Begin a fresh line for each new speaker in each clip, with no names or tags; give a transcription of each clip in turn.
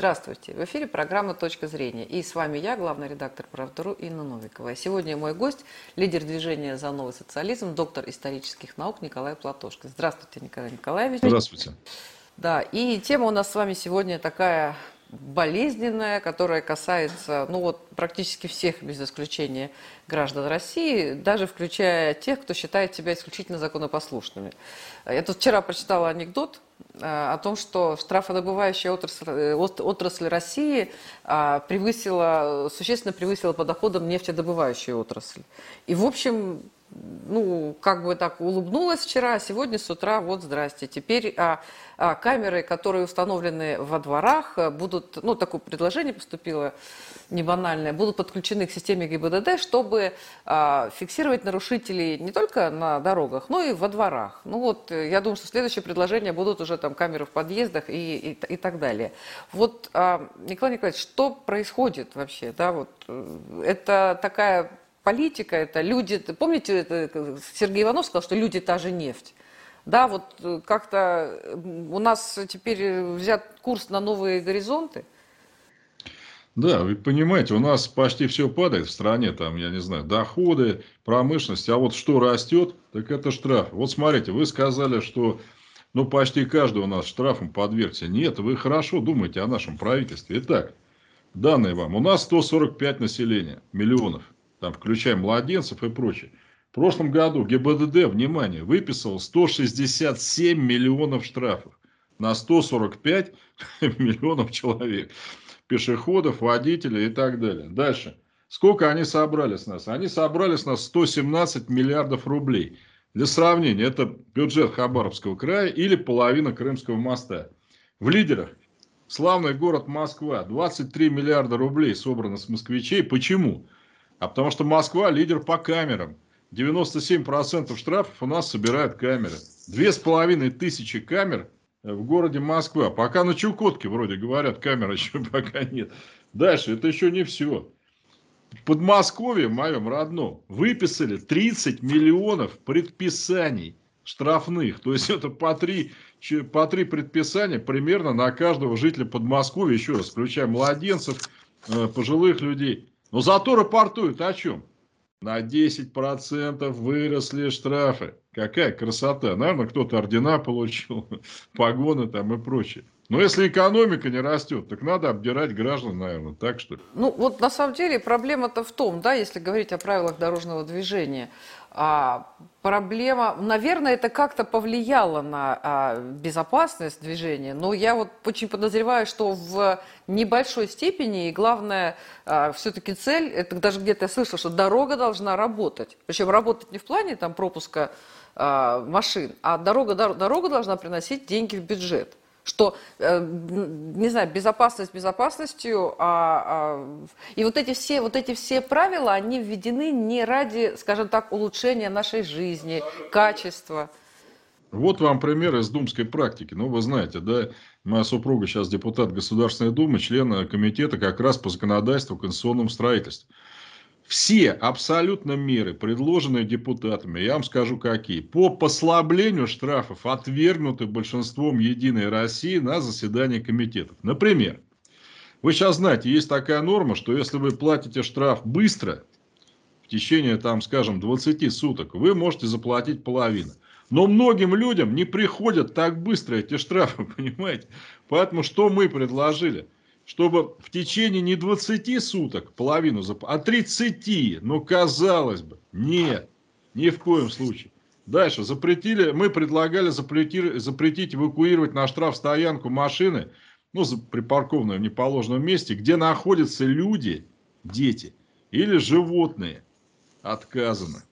Здравствуйте! В эфире программа «Точка зрения». И с вами я, главный редактор «Правдару» Инна Новикова. Сегодня мой гость, лидер движения «За новый социализм», доктор исторических наук Николай Платошкин. Здравствуйте, Николай Николаевич.
Здравствуйте.
Да, и тема у нас с вами сегодня такая болезненная, которая касается, ну вот, практически всех, без исключения, граждан России, даже включая тех, кто считает себя исключительно законопослушными. Я тут вчера прочитала анекдот о том, что штрафодобывающая отрасль, э, отрасль России э, превысила, существенно превысила по доходам нефтедобывающую отрасль. И, в общем, ну, как бы так улыбнулась вчера, а сегодня с утра вот здрасте. Теперь а, а, камеры, которые установлены во дворах, а, будут, ну, такое предложение поступило не банальное, будут подключены к системе ГИБДД, чтобы а, фиксировать нарушителей не только на дорогах, но и во дворах. Ну вот, э, я думаю, что следующее предложение будут уже там камеры в подъездах и, и, и так далее. Вот, а, Николай Николаевич, что происходит вообще? Да, вот, э, это такая политика, это люди, помните, это Сергей Иванов сказал, что люди та же нефть. Да, вот э, как-то у нас теперь взят курс на новые горизонты.
Да, вы понимаете, у нас почти все падает в стране, там, я не знаю, доходы, промышленность, а вот что растет, так это штраф. Вот смотрите, вы сказали, что ну, почти каждый у нас штрафом подвергся. Нет, вы хорошо думаете о нашем правительстве. Итак, данные вам. У нас 145 населения, миллионов там, включая младенцев и прочее. В прошлом году ГИБДД, внимание, выписал 167 миллионов штрафов на 145 миллионов человек. Пешеходов, водителей и так далее. Дальше. Сколько они собрали с нас? Они собрали с нас 117 миллиардов рублей. Для сравнения, это бюджет Хабаровского края или половина Крымского моста. В лидерах славный город Москва. 23 миллиарда рублей собрано с москвичей. Почему? А потому что Москва лидер по камерам. 97% штрафов у нас собирают камеры. Две с половиной тысячи камер в городе Москва. Пока на Чукотке, вроде говорят, камер еще пока нет. Дальше, это еще не все. В Подмосковье, моем родном, выписали 30 миллионов предписаний штрафных. То есть, это по три, по три предписания примерно на каждого жителя Подмосковья, еще раз, включая младенцев, э, пожилых людей. Но зато рапортуют о чем? На 10% выросли штрафы. Какая красота. Наверное, кто-то ордена получил, погоны там и прочее. Но если экономика не растет, так надо обдирать граждан, наверное, так что ли?
Ну, вот на самом деле проблема-то в том, да, если говорить о правилах дорожного движения, а, проблема, наверное, это как-то повлияло на а, безопасность движения, но я вот очень подозреваю, что в небольшой степени, и главное, а, все-таки цель, это даже где-то я слышала, что дорога должна работать, причем работать не в плане там пропуска а, машин, а дорога, дорога должна приносить деньги в бюджет что, э, не знаю, безопасность безопасностью, а, а, и вот эти, все, вот эти все правила, они введены не ради, скажем так, улучшения нашей жизни, качества.
Вот вам пример из думской практики. Ну, вы знаете, да, моя супруга сейчас депутат Государственной Думы, член комитета как раз по законодательству конституционном строительстве. Все абсолютно меры, предложенные депутатами, я вам скажу какие, по послаблению штрафов отвергнуты большинством Единой России на заседании комитетов. Например, вы сейчас знаете, есть такая норма, что если вы платите штраф быстро, в течение, там, скажем, 20 суток, вы можете заплатить половину. Но многим людям не приходят так быстро эти штрафы, понимаете? Поэтому что мы предложили? Чтобы в течение не 20 суток половину, а 30, ну казалось бы, нет, ни в коем случае. Дальше, запретили, мы предлагали запретить, запретить эвакуировать на штраф стоянку машины, ну, припаркованную в неположенном месте, где находятся люди, дети или животные. Отказано.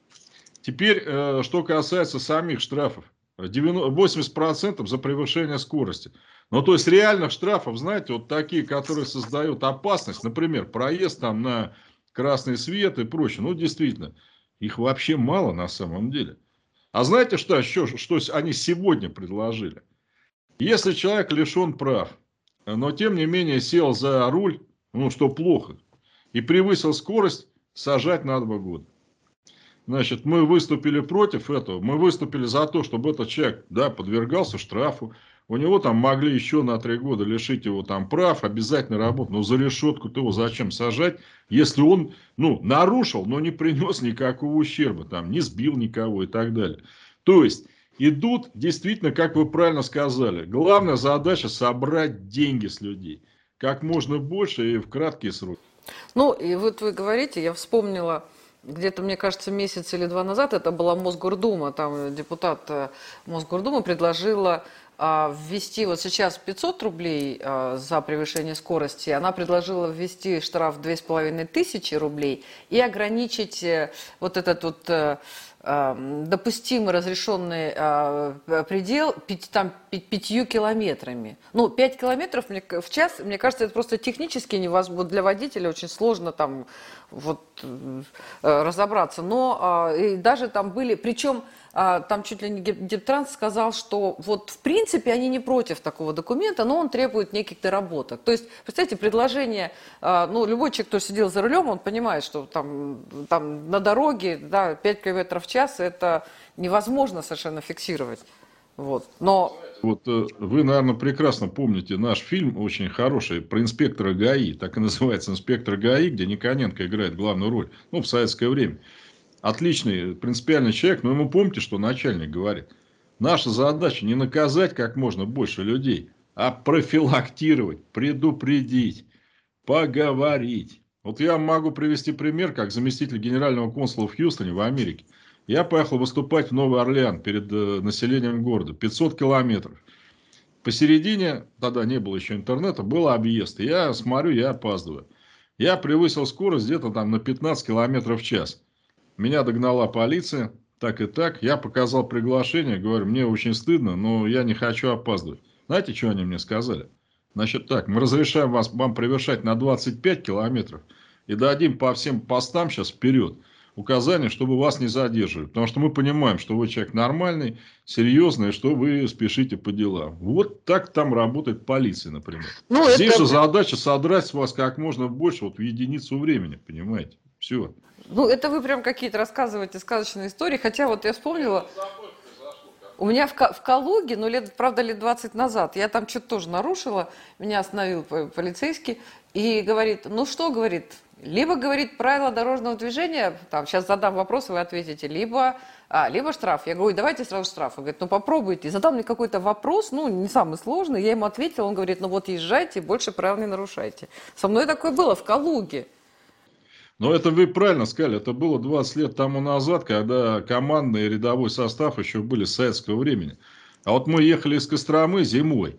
Теперь, э, что касается самих штрафов. 80% за превышение скорости. Ну, то есть, реальных штрафов, знаете, вот такие, которые создают опасность, например, проезд там на красный свет и прочее, ну, действительно, их вообще мало на самом деле. А знаете, что еще, что они сегодня предложили? Если человек лишен прав, но тем не менее сел за руль, ну, что плохо, и превысил скорость, сажать на два года. Значит, мы выступили против этого, мы выступили за то, чтобы этот человек, да, подвергался штрафу, у него там могли еще на три года лишить его там прав, обязательно работать. Но за решетку-то его зачем сажать, если он, ну, нарушил, но не принес никакого ущерба, там, не сбил никого и так далее. То есть, идут действительно, как вы правильно сказали, главная задача собрать деньги с людей. Как можно больше и в краткие сроки.
Ну, и вот вы говорите, я вспомнила, где-то, мне кажется, месяц или два назад, это была Мосгордума, там депутат э, Мосгордумы предложила ввести вот сейчас 500 рублей а, за превышение скорости, она предложила ввести штраф 2500 рублей и ограничить э, вот этот вот э, а, допустимый разрешенный предел там, пятью километрами. Ну, пять километров в час, мне кажется, это просто технически невозможно. Для водителя очень сложно там вот э, разобраться. Но и даже там были, причем там чуть ли не Дептранс сказал, что вот в принципе они не против такого документа, но он требует неких доработок. То есть, представьте, предложение, ну, любой человек, кто сидел за рулем, он понимает, что там, там на дороге да, 5 км в час это невозможно совершенно фиксировать. Вот. Но...
Вот э, вы, наверное, прекрасно помните наш фильм, очень хороший, про инспектора ГАИ. Так и называется «Инспектор ГАИ», где Никоненко играет главную роль. Ну, в советское время отличный, принципиальный человек, но ему помните, что начальник говорит. Наша задача не наказать как можно больше людей, а профилактировать, предупредить, поговорить. Вот я могу привести пример, как заместитель генерального консула в Хьюстоне, в Америке. Я поехал выступать в Новый Орлеан перед э, населением города. 500 километров. Посередине, тогда не было еще интернета, был объезд. Я смотрю, я опаздываю. Я превысил скорость где-то там на 15 километров в час. Меня догнала полиция, так и так. Я показал приглашение, говорю, мне очень стыдно, но я не хочу опаздывать. Знаете, что они мне сказали? Значит так, мы разрешаем вас, вам превышать на 25 километров и дадим по всем постам сейчас вперед указания, чтобы вас не задерживали. Потому что мы понимаем, что вы человек нормальный, серьезный, что вы спешите по делам. Вот так там работает полиция, например. Ну, Здесь это... же задача содрать с вас как можно больше вот в единицу времени, понимаете? Все.
Ну, это вы прям какие-то рассказываете сказочные истории. Хотя вот я вспомнила... У меня в, в Калуге, ну, лет, правда, лет 20 назад, я там что-то тоже нарушила, меня остановил полицейский и говорит, ну что, говорит, либо, говорит, правила дорожного движения, там, сейчас задам вопрос, вы ответите, либо, а, либо штраф. Я говорю, давайте сразу штраф. Он говорит, ну попробуйте. Задал мне какой-то вопрос, ну, не самый сложный, я ему ответила, он говорит, ну вот езжайте, больше правил не нарушайте. Со мной такое было в Калуге.
Но это вы правильно сказали, это было 20 лет тому назад, когда командный и рядовой состав еще были с советского времени. А вот мы ехали из Костромы зимой,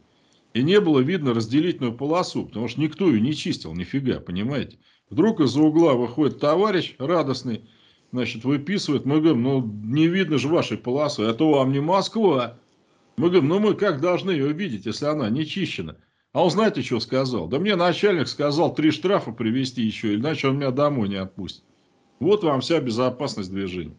и не было видно разделительную полосу, потому что никто ее не чистил, нифига, понимаете. Вдруг из-за угла выходит товарищ радостный, значит, выписывает. Мы говорим, ну не видно же вашей полосы, это вам не Москва. Мы говорим, ну мы как должны ее видеть, если она не чищена? А он знаете, что сказал? Да мне начальник сказал три штрафа привезти еще, иначе он меня домой не отпустит. Вот вам вся безопасность движения.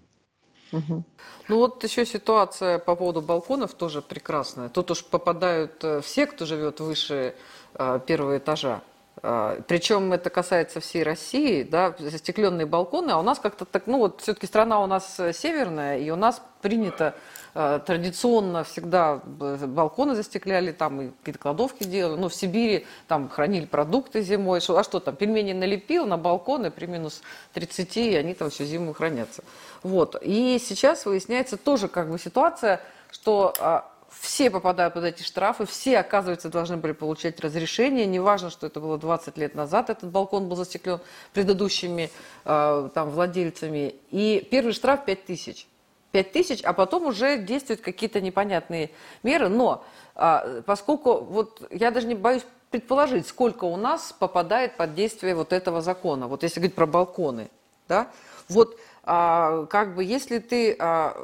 Угу. Ну вот еще ситуация по поводу балконов тоже прекрасная. Тут уж попадают э, все, кто живет выше э, первого этажа. Э, Причем это касается всей России, да, застекленные балконы, а у нас как-то так, ну вот все-таки страна у нас северная, и у нас принято Э, традиционно всегда балконы застекляли, там и какие-то кладовки делали. Ну, в Сибири там хранили продукты зимой. А что там, пельмени налепил на балконы при минус 30, и они там всю зиму хранятся. Вот. И сейчас выясняется тоже как бы ситуация, что а, все попадают под эти штрафы, все, оказывается, должны были получать разрешение. Неважно, что это было 20 лет назад, этот балкон был застеклен предыдущими э, там, владельцами. И первый штраф 5 тысяч. 5 тысяч, а потом уже действуют какие-то непонятные меры. Но а, поскольку вот я даже не боюсь предположить, сколько у нас попадает под действие вот этого закона, вот если говорить про балконы, да, вот как бы если ты, а,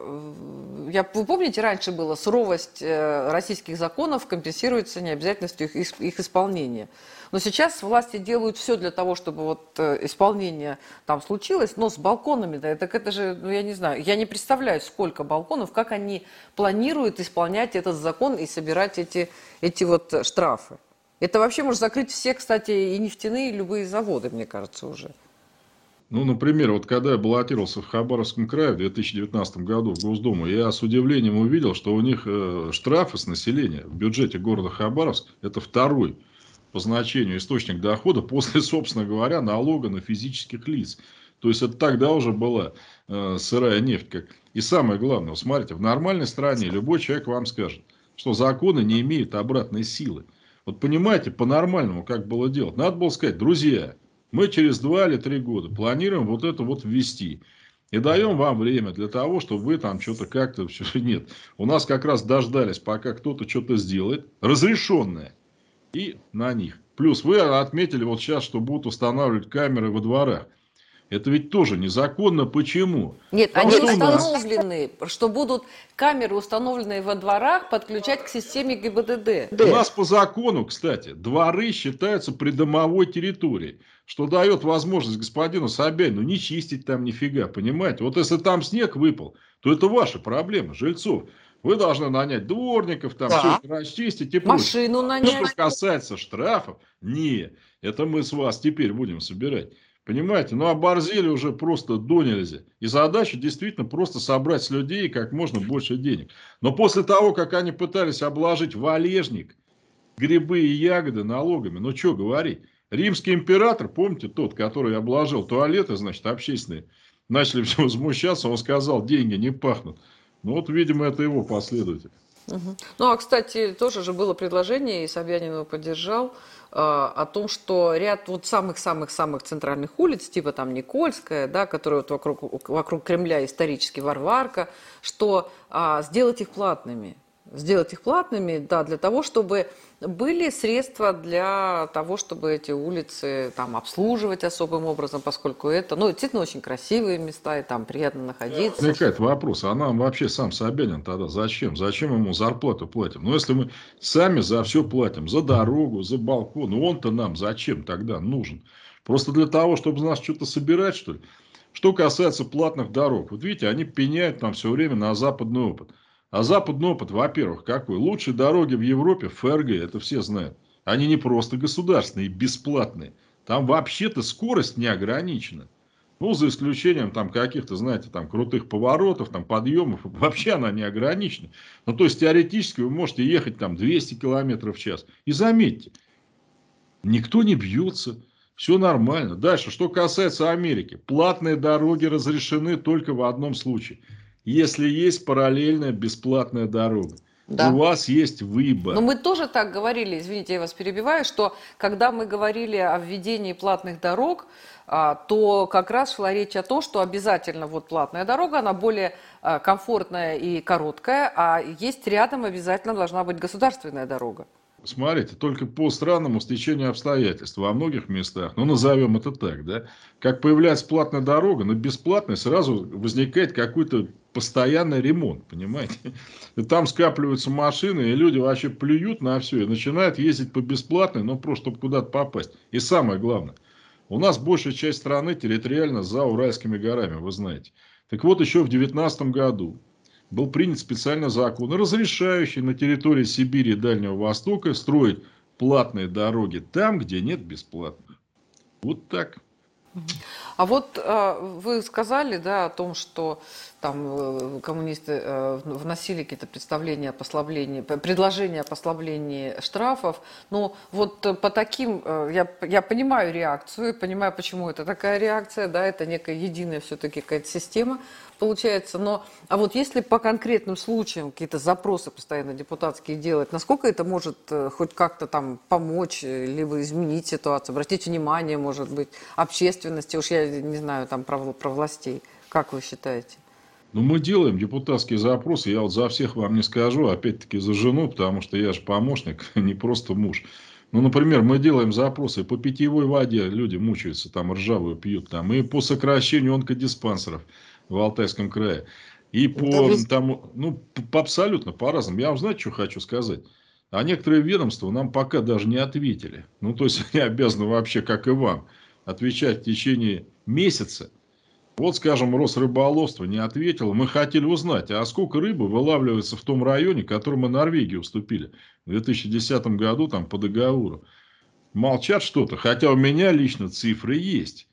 я, вы помните, раньше было суровость а, российских законов компенсируется необязательностью их, их исполнения. Но сейчас власти делают все для того, чтобы вот э, исполнение там случилось, но с балконами, да, так это же, ну я не знаю, я не представляю, сколько балконов, как они планируют исполнять этот закон и собирать эти, эти вот штрафы. Это вообще может закрыть все, кстати, и нефтяные, и любые заводы, мне кажется, уже.
Ну, например, вот когда я баллотировался в Хабаровском крае в 2019 году в Госдуму, я с удивлением увидел, что у них э, штрафы с населения в бюджете города Хабаровск – это второй по значению источник дохода после, собственно говоря, налога на физических лиц. То есть, это тогда уже была э, сырая нефть. Как... И самое главное, смотрите, в нормальной стране любой человек вам скажет, что законы не имеют обратной силы. Вот понимаете, по-нормальному как было делать? Надо было сказать, друзья, мы через два или три года планируем вот это вот ввести. И даем вам время для того, чтобы вы там что-то как-то все нет. У нас как раз дождались, пока кто-то что-то сделает, разрешенное, и на них. Плюс вы отметили вот сейчас, что будут устанавливать камеры во дворах. Это ведь тоже незаконно. Почему?
Нет, Потому они установлены, нас... что будут камеры, установленные во дворах, подключать к системе ГИБДД.
У нас по закону, кстати, дворы считаются придомовой территорией, что дает возможность господину Собянину не чистить там нифига, понимаете? Вот если там снег выпал, то это ваша проблема, жильцов. Вы должны нанять дворников, там да. все это расчистить и
Машину прочее. нанять.
Что касается штрафов, не, это мы с вас теперь будем собирать. Понимаете? Ну, оборзели уже просто до нельзя. И задача действительно просто собрать с людей как можно больше денег. Но после того, как они пытались обложить валежник, грибы и ягоды налогами, ну, что говорить. Римский император, помните, тот, который обложил туалеты, значит, общественные, начали все возмущаться, он сказал, деньги не пахнут. Ну, вот, видимо, это его последователь.
Угу. Ну, а, кстати, тоже же было предложение, и Собянин его поддержал, а, о том, что ряд вот самых-самых-самых центральных улиц, типа там Никольская, да, которая вот вокруг, вокруг Кремля исторически Варварка, что а, сделать их платными. Сделать их платными, да, для того, чтобы были средства для того, чтобы эти улицы там обслуживать особым образом, поскольку это, ну, действительно очень красивые места, и там приятно находиться.
Возникает вопрос, а нам вообще сам Собянин тогда зачем? Зачем ему зарплату платим? Ну, если мы сами за все платим, за дорогу, за балкон, ну, он-то нам зачем тогда нужен? Просто для того, чтобы нас что-то собирать, что ли? Что касается платных дорог, вот видите, они пеняют там все время на западный опыт. А западный опыт, во-первых, какой? Лучшие дороги в Европе, ФРГ, это все знают. Они не просто государственные, бесплатные. Там вообще-то скорость не ограничена. Ну, за исключением там каких-то, знаете, там крутых поворотов, там подъемов, вообще она не ограничена. Ну, то есть, теоретически вы можете ехать там 200 километров в час. И заметьте, никто не бьется, все нормально. Дальше, что касается Америки. Платные дороги разрешены только в одном случае – если есть параллельная бесплатная дорога. Да. У вас есть выбор.
Но мы тоже так говорили, извините, я вас перебиваю, что когда мы говорили о введении платных дорог, а, то как раз шла речь о том, что обязательно вот платная дорога, она более а, комфортная и короткая, а есть рядом обязательно должна быть государственная дорога.
Смотрите, только по странному стечению обстоятельств во многих местах, ну назовем это так, да, как появляется платная дорога, но бесплатной сразу возникает какой-то постоянный ремонт, понимаете? И там скапливаются машины, и люди вообще плюют на все и начинают ездить по бесплатной, но просто чтобы куда-то попасть. И самое главное, у нас большая часть страны территориально за Уральскими горами, вы знаете. Так вот, еще в 2019 году был принят специальный закон, разрешающий на территории Сибири и Дальнего Востока строить платные дороги там, где нет бесплатных. Вот так.
А вот э, вы сказали, да, о том, что там э, коммунисты э, вносили какие-то представления о послаблении, предложения о послаблении штрафов. Но вот по таким, я, я понимаю реакцию, понимаю, почему это такая реакция, да, это некая единая все-таки какая-то система получается. Но, а вот если по конкретным случаям какие-то запросы постоянно депутатские делать, насколько это может хоть как-то там помочь, либо изменить ситуацию, обратить внимание, может быть, общественности, уж я не знаю, там про, про властей. Как вы считаете?
Ну, мы делаем депутатские запросы. Я вот за всех вам не скажу, опять-таки за жену, потому что я же помощник, не просто муж. Ну, например, мы делаем запросы по питьевой воде, люди мучаются, там ржавую пьют, там, и по сокращению онкодиспансеров в Алтайском крае. И по, там, ну, по, абсолютно по-разному. Я вам, знаете, что хочу сказать? А некоторые ведомства нам пока даже не ответили. Ну, то есть, они обязаны вообще, как и вам, отвечать в течение месяца. Вот, скажем, Росрыболовство не ответило. Мы хотели узнать, а сколько рыбы вылавливается в том районе, мы Норвегии уступили в 2010 году там по договору. Молчат что-то, хотя у меня лично цифры есть.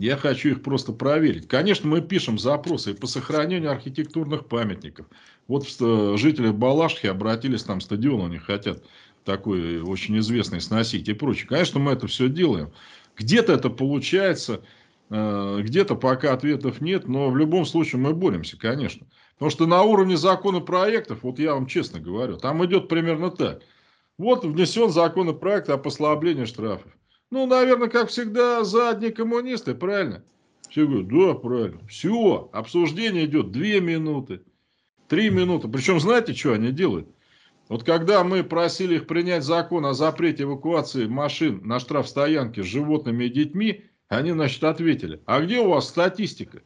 Я хочу их просто проверить. Конечно, мы пишем запросы по сохранению архитектурных памятников. Вот э, жители Балашки обратились, там стадион у них хотят такой очень известный сносить и прочее. Конечно, мы это все делаем. Где-то это получается, э, где-то пока ответов нет, но в любом случае мы боремся, конечно. Потому что на уровне законопроектов, вот я вам честно говорю, там идет примерно так. Вот внесен законопроект о послаблении штрафов. Ну, наверное, как всегда, задние коммунисты, правильно? Все говорят, да, правильно. Все, обсуждение идет две минуты, три минуты. Причем, знаете, что они делают? Вот когда мы просили их принять закон о запрете эвакуации машин на штрафстоянке с животными и детьми, они, значит, ответили, а где у вас статистика?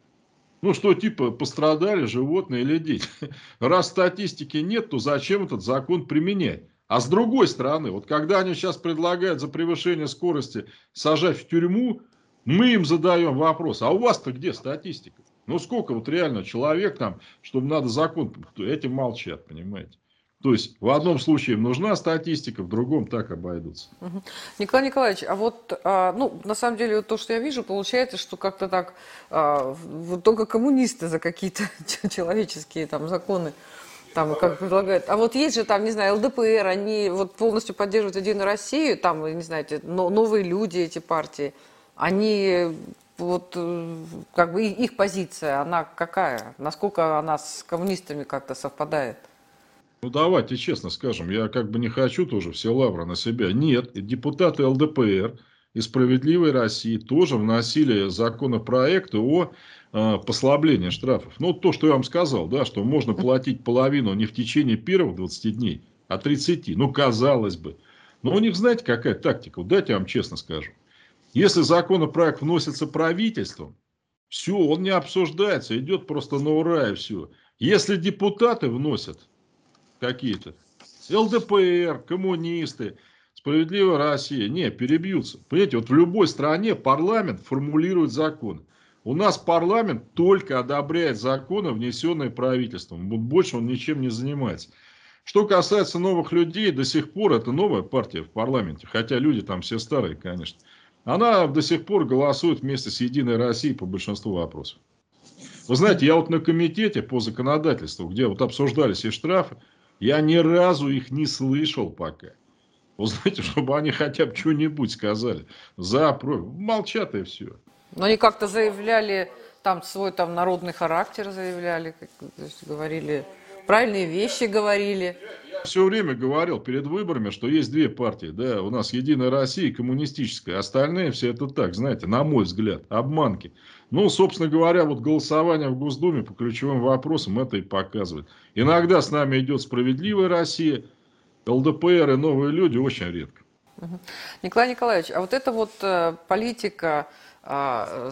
Ну, что, типа, пострадали животные или дети? Раз статистики нет, то зачем этот закон применять? А с другой стороны, вот когда они сейчас предлагают за превышение скорости сажать в тюрьму, мы им задаем вопрос, а у вас-то где статистика? Ну сколько вот реально человек там, чтобы надо закон, этим молчат, понимаете? То есть в одном случае нужна статистика, в другом так обойдутся.
Николай Николаевич, а вот, а, ну, на самом деле, то, что я вижу, получается, что как-то так а, вот только коммунисты за какие-то человеческие там законы там как предлагают. А вот есть же там, не знаю, ЛДПР, они вот полностью поддерживают Единую Россию, там, не знаете, новые люди эти партии, они вот э, как бы их позиция, она какая? Насколько она с коммунистами как-то совпадает?
Ну давайте честно скажем, я как бы не хочу тоже все лавры на себя. Нет, депутаты ЛДПР и «Справедливой России» тоже вносили законопроекты о э, послаблении штрафов. Ну, то, что я вам сказал, да, что можно платить половину не в течение первых 20 дней, а 30. Ну, казалось бы. Но у них, знаете, какая тактика? Вот дайте я вам честно скажу. Если законопроект вносится правительством, все, он не обсуждается, идет просто на ура и все. Если депутаты вносят какие-то, ЛДПР, коммунисты, Справедливая Россия. Не, перебьются. Понимаете, вот в любой стране парламент формулирует законы. У нас парламент только одобряет законы, внесенные правительством. Больше он ничем не занимается. Что касается новых людей, до сих пор это новая партия в парламенте. Хотя люди там все старые, конечно. Она до сих пор голосует вместе с Единой Россией по большинству вопросов. Вы знаете, я вот на комитете по законодательству, где вот обсуждались и штрафы, я ни разу их не слышал пока. Узнайте, чтобы они хотя бы что-нибудь сказали. За, против. Молчат и все.
Но они как-то заявляли, там свой там народный характер заявляли, как, то есть говорили, правильные вещи говорили.
Все время говорил перед выборами, что есть две партии. Да, у нас Единая Россия и Коммунистическая. Остальные все это так, знаете, на мой взгляд, обманки. Ну, собственно говоря, вот голосование в Госдуме по ключевым вопросам это и показывает. Иногда с нами идет справедливая Россия, ЛДПР и новые люди очень редко.
Николай Николаевич, а вот эта вот э, политика а,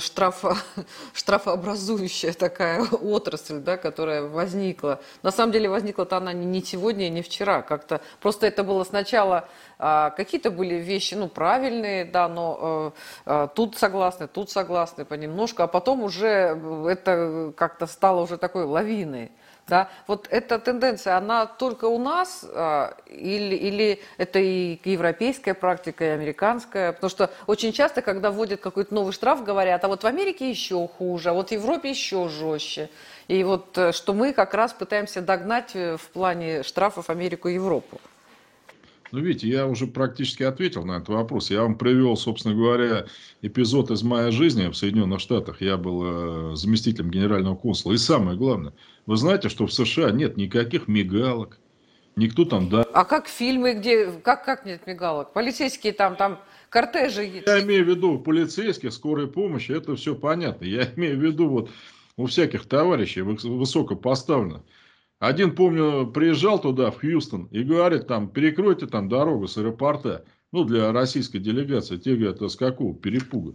штрафа, штрафообразующая такая отрасль, да, которая возникла. На самом деле возникла-то она не сегодня не вчера. Как-то просто это было сначала а, какие-то были вещи, ну, правильные, да, но а, тут согласны, тут согласны понемножку, а потом уже это как-то стало уже такой лавиной. Да? Вот эта тенденция, она только у нас а, или, или это и европейская практика, и американская? Потому что очень часто, когда вводят какой-то новый штраф, говорят, а вот в Америке еще хуже, а вот в Европе еще жестче. И вот э, что мы как раз пытаемся догнать э, в плане штрафов Америку и Европу.
Ну, видите, я уже практически ответил на этот вопрос. Я вам привел, собственно говоря, эпизод из моей жизни в Соединенных Штатах. Я был э, заместителем генерального консула. И самое главное, вы знаете, что в США нет никаких мигалок. Никто там, да.
А как фильмы, где, как, как нет мигалок? Полицейские там, там кортежи.
Я имею в виду полицейских, скорой помощи, это все понятно. Я имею в виду вот у всяких товарищей высоко поставленных. Один, помню, приезжал туда, в Хьюстон, и говорит, там, перекройте там дорогу с аэропорта, ну, для российской делегации. Те говорят, а с какого перепуга?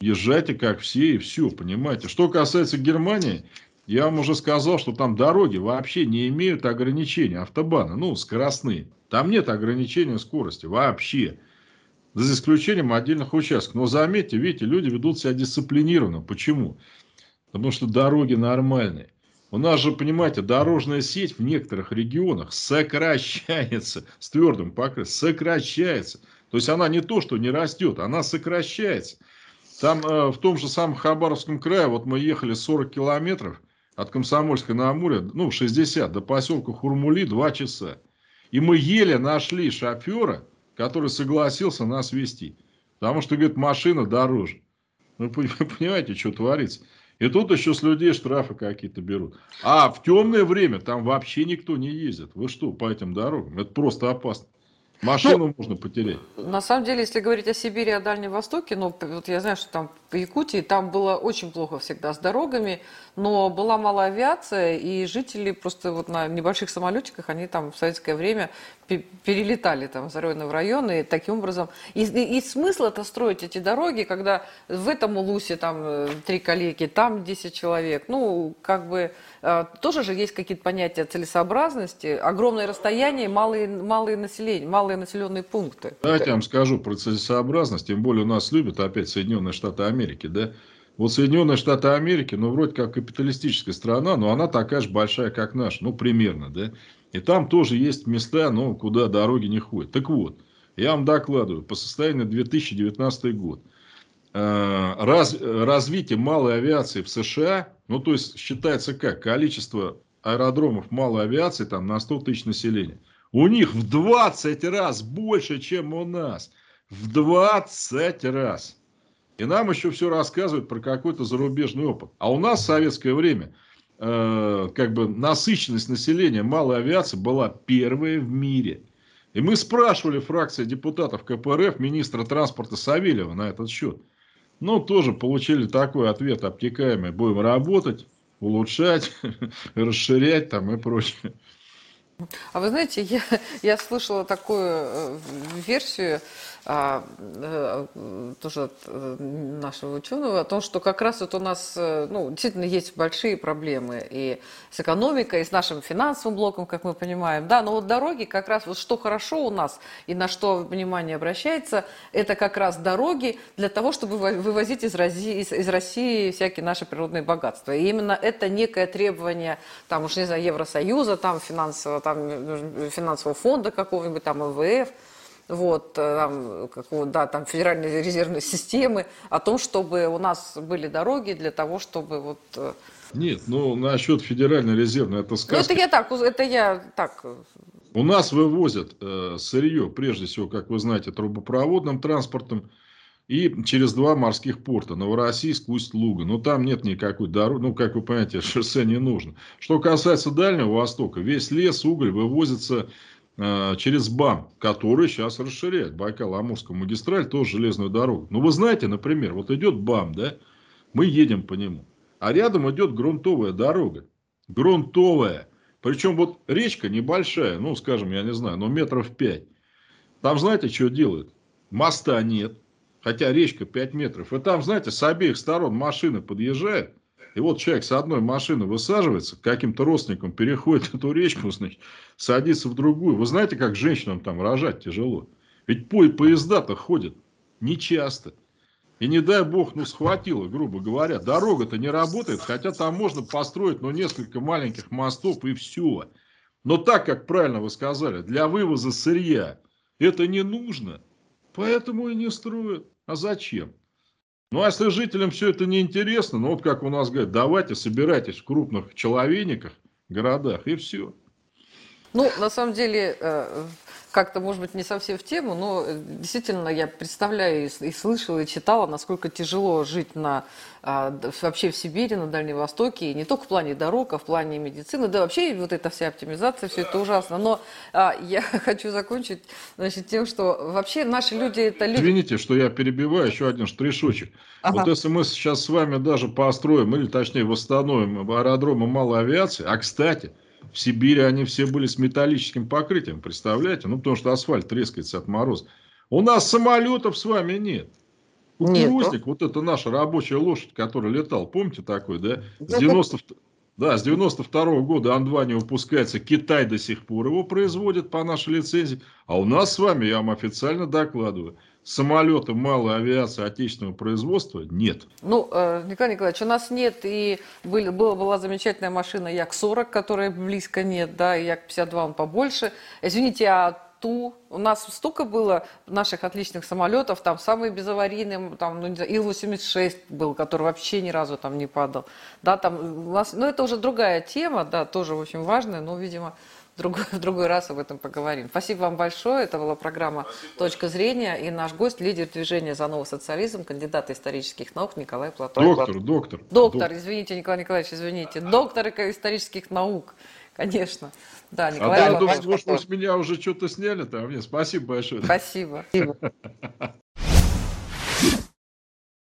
Езжайте, как все, и все, понимаете. Что касается Германии, я вам уже сказал, что там дороги вообще не имеют ограничений, автобаны, ну, скоростные. Там нет ограничения скорости вообще. За исключением отдельных участков. Но заметьте, видите, люди ведут себя дисциплинированно. Почему? Потому что дороги нормальные. У нас же, понимаете, дорожная сеть в некоторых регионах сокращается с твердым покрытием, сокращается. То есть она не то, что не растет, она сокращается. Там э, в том же самом Хабаровском крае, вот мы ехали 40 километров от Комсомольска на Амуре, ну, 60, до поселка Хурмули 2 часа. И мы еле нашли шофера, который согласился нас вести. Потому что, говорит, машина дороже. Ну, понимаете, что творится? И тут еще с людей штрафы какие-то берут. А в темное время там вообще никто не ездит. Вы что, по этим дорогам? Это просто опасно. Машину ну, можно потерять.
На самом деле, если говорить о Сибири, о Дальнем Востоке, ну, вот я знаю, что там по Якутии, там было очень плохо всегда с дорогами, но была мало авиация, и жители просто вот на небольших самолетиках, они там в советское время перелетали там из района в район, и таким образом... И, и, и смысл это строить эти дороги, когда в этом улусе там э, три коллеги, там 10 человек, ну, как бы э, тоже же есть какие-то понятия целесообразности, огромное расстояние, малые, малые населения, малые населенные пункты.
Давайте я вам скажу про целесообразность, тем более у нас любят опять Соединенные Штаты Америки, Америки, да? Вот Соединенные Штаты Америки, ну, вроде как капиталистическая страна, но она такая же большая, как наша, ну, примерно, да? И там тоже есть места, ну, куда дороги не ходят. Так вот, я вам докладываю, по состоянию 2019 год, э, раз, развитие малой авиации в США, ну, то есть, считается как, количество аэродромов малой авиации там на 100 тысяч населения. У них в 20 раз больше, чем у нас. В 20 раз. И нам еще все рассказывают про какой-то зарубежный опыт. А у нас в советское время э, как бы насыщенность населения малой авиации была первая в мире. И мы спрашивали фракция депутатов КПРФ министра транспорта Савельева на этот счет. Ну, тоже получили такой ответ обтекаемый. Будем работать, улучшать, расширять там и прочее.
А вы знаете, я, я слышала такую э, версию, тоже от э, нашего ученого, о том, что как раз вот у нас ну, действительно есть большие проблемы и с экономикой, и с нашим финансовым блоком, как мы понимаем. Да, но вот дороги как раз, вот что хорошо у нас и на что внимание обращается, это как раз дороги для того, чтобы вывозить из России, из, России всякие наши природные богатства. И именно это некое требование, там уж не знаю, Евросоюза, там финансового там, финансового фонда какого-нибудь, там ИВФ, вот, э, там, какого, да, там федеральной резервной системы, о том, чтобы у нас были дороги для того, чтобы вот... Э,
Нет, ну насчет федеральной резервной, это сказка. Ну,
это я так, это я так...
У нас вывозят э, сырье, прежде всего, как вы знаете, трубопроводным транспортом, и через два морских порта, Новороссийск, Усть-Луга. Но там нет никакой дороги, ну, как вы понимаете, шоссе не нужно. Что касается Дальнего Востока, весь лес, уголь вывозится через БАМ, который сейчас расширяет Байкал-Амурскую магистраль, тоже железную дорогу. Ну, вы знаете, например, вот идет БАМ, да, мы едем по нему, а рядом идет грунтовая дорога. Грунтовая. Причем вот речка небольшая, ну, скажем, я не знаю, но метров пять. Там знаете, что делают? Моста нет хотя речка 5 метров. И там, знаете, с обеих сторон машины подъезжают. И вот человек с одной машины высаживается, каким-то родственником переходит эту речку, значит, садится в другую. Вы знаете, как женщинам там рожать тяжело? Ведь поезда-то ходят нечасто. И не дай бог, ну, схватило, грубо говоря. Дорога-то не работает, хотя там можно построить, ну, несколько маленьких мостов и все. Но так, как правильно вы сказали, для вывоза сырья это не нужно. Поэтому и не строят. А зачем? Ну, а если жителям все это не интересно, ну, вот как у нас говорят, давайте собирайтесь в крупных человейниках, городах, и все.
Ну, на самом деле, э, как-то, может быть, не совсем в тему, но э, действительно я представляю и, слышала, и читала, насколько тяжело жить на, а, вообще в Сибири, на Дальнем Востоке, и не только в плане дорог, а в плане медицины, да вообще вот эта вся оптимизация, все это ужасно. Но а, я хочу закончить значит, тем, что вообще наши люди это люди...
Извините, что я перебиваю, еще один штришочек. Ага. Вот если мы сейчас с вами даже построим, или точнее восстановим аэродромы малой авиации, а кстати, в Сибири они все были с металлическим покрытием, представляете? Ну, потому что асфальт трескается от мороза. У нас самолетов с вами нет. Кукурузник, вот это наша рабочая лошадь, которая летал, помните такой, да? С 90, да, с 92 -го года Ан-2 не выпускается, Китай до сих пор его производит по нашей лицензии. А у нас с вами, я вам официально докладываю, самолеты малой авиации отечественного производства нет.
Ну, э, Николай Николаевич, у нас нет, и были, была, была замечательная машина Як-40, которая близко нет, да, и Як-52 он побольше. Извините, а Ту. У нас столько было наших отличных самолетов, там самый безаварийный, там, ну, Ил-86 был, который вообще ни разу там не падал. Да, там у нас, ну, это уже другая тема, да, тоже очень важная, но, видимо, другой, в другой раз об этом поговорим. Спасибо вам большое. Это была программа «Точка зрения». И наш гость, лидер движения «За новый социализм», кандидат исторических наук Николай Платон.
Доктор, доктор.
Доктор, доктор. извините, Николай Николаевич, извините. Доктор исторических наук, конечно.
Да, Николай а я думаю, может, меня уже что-то сняли там. Нет, спасибо большое.
Спасибо.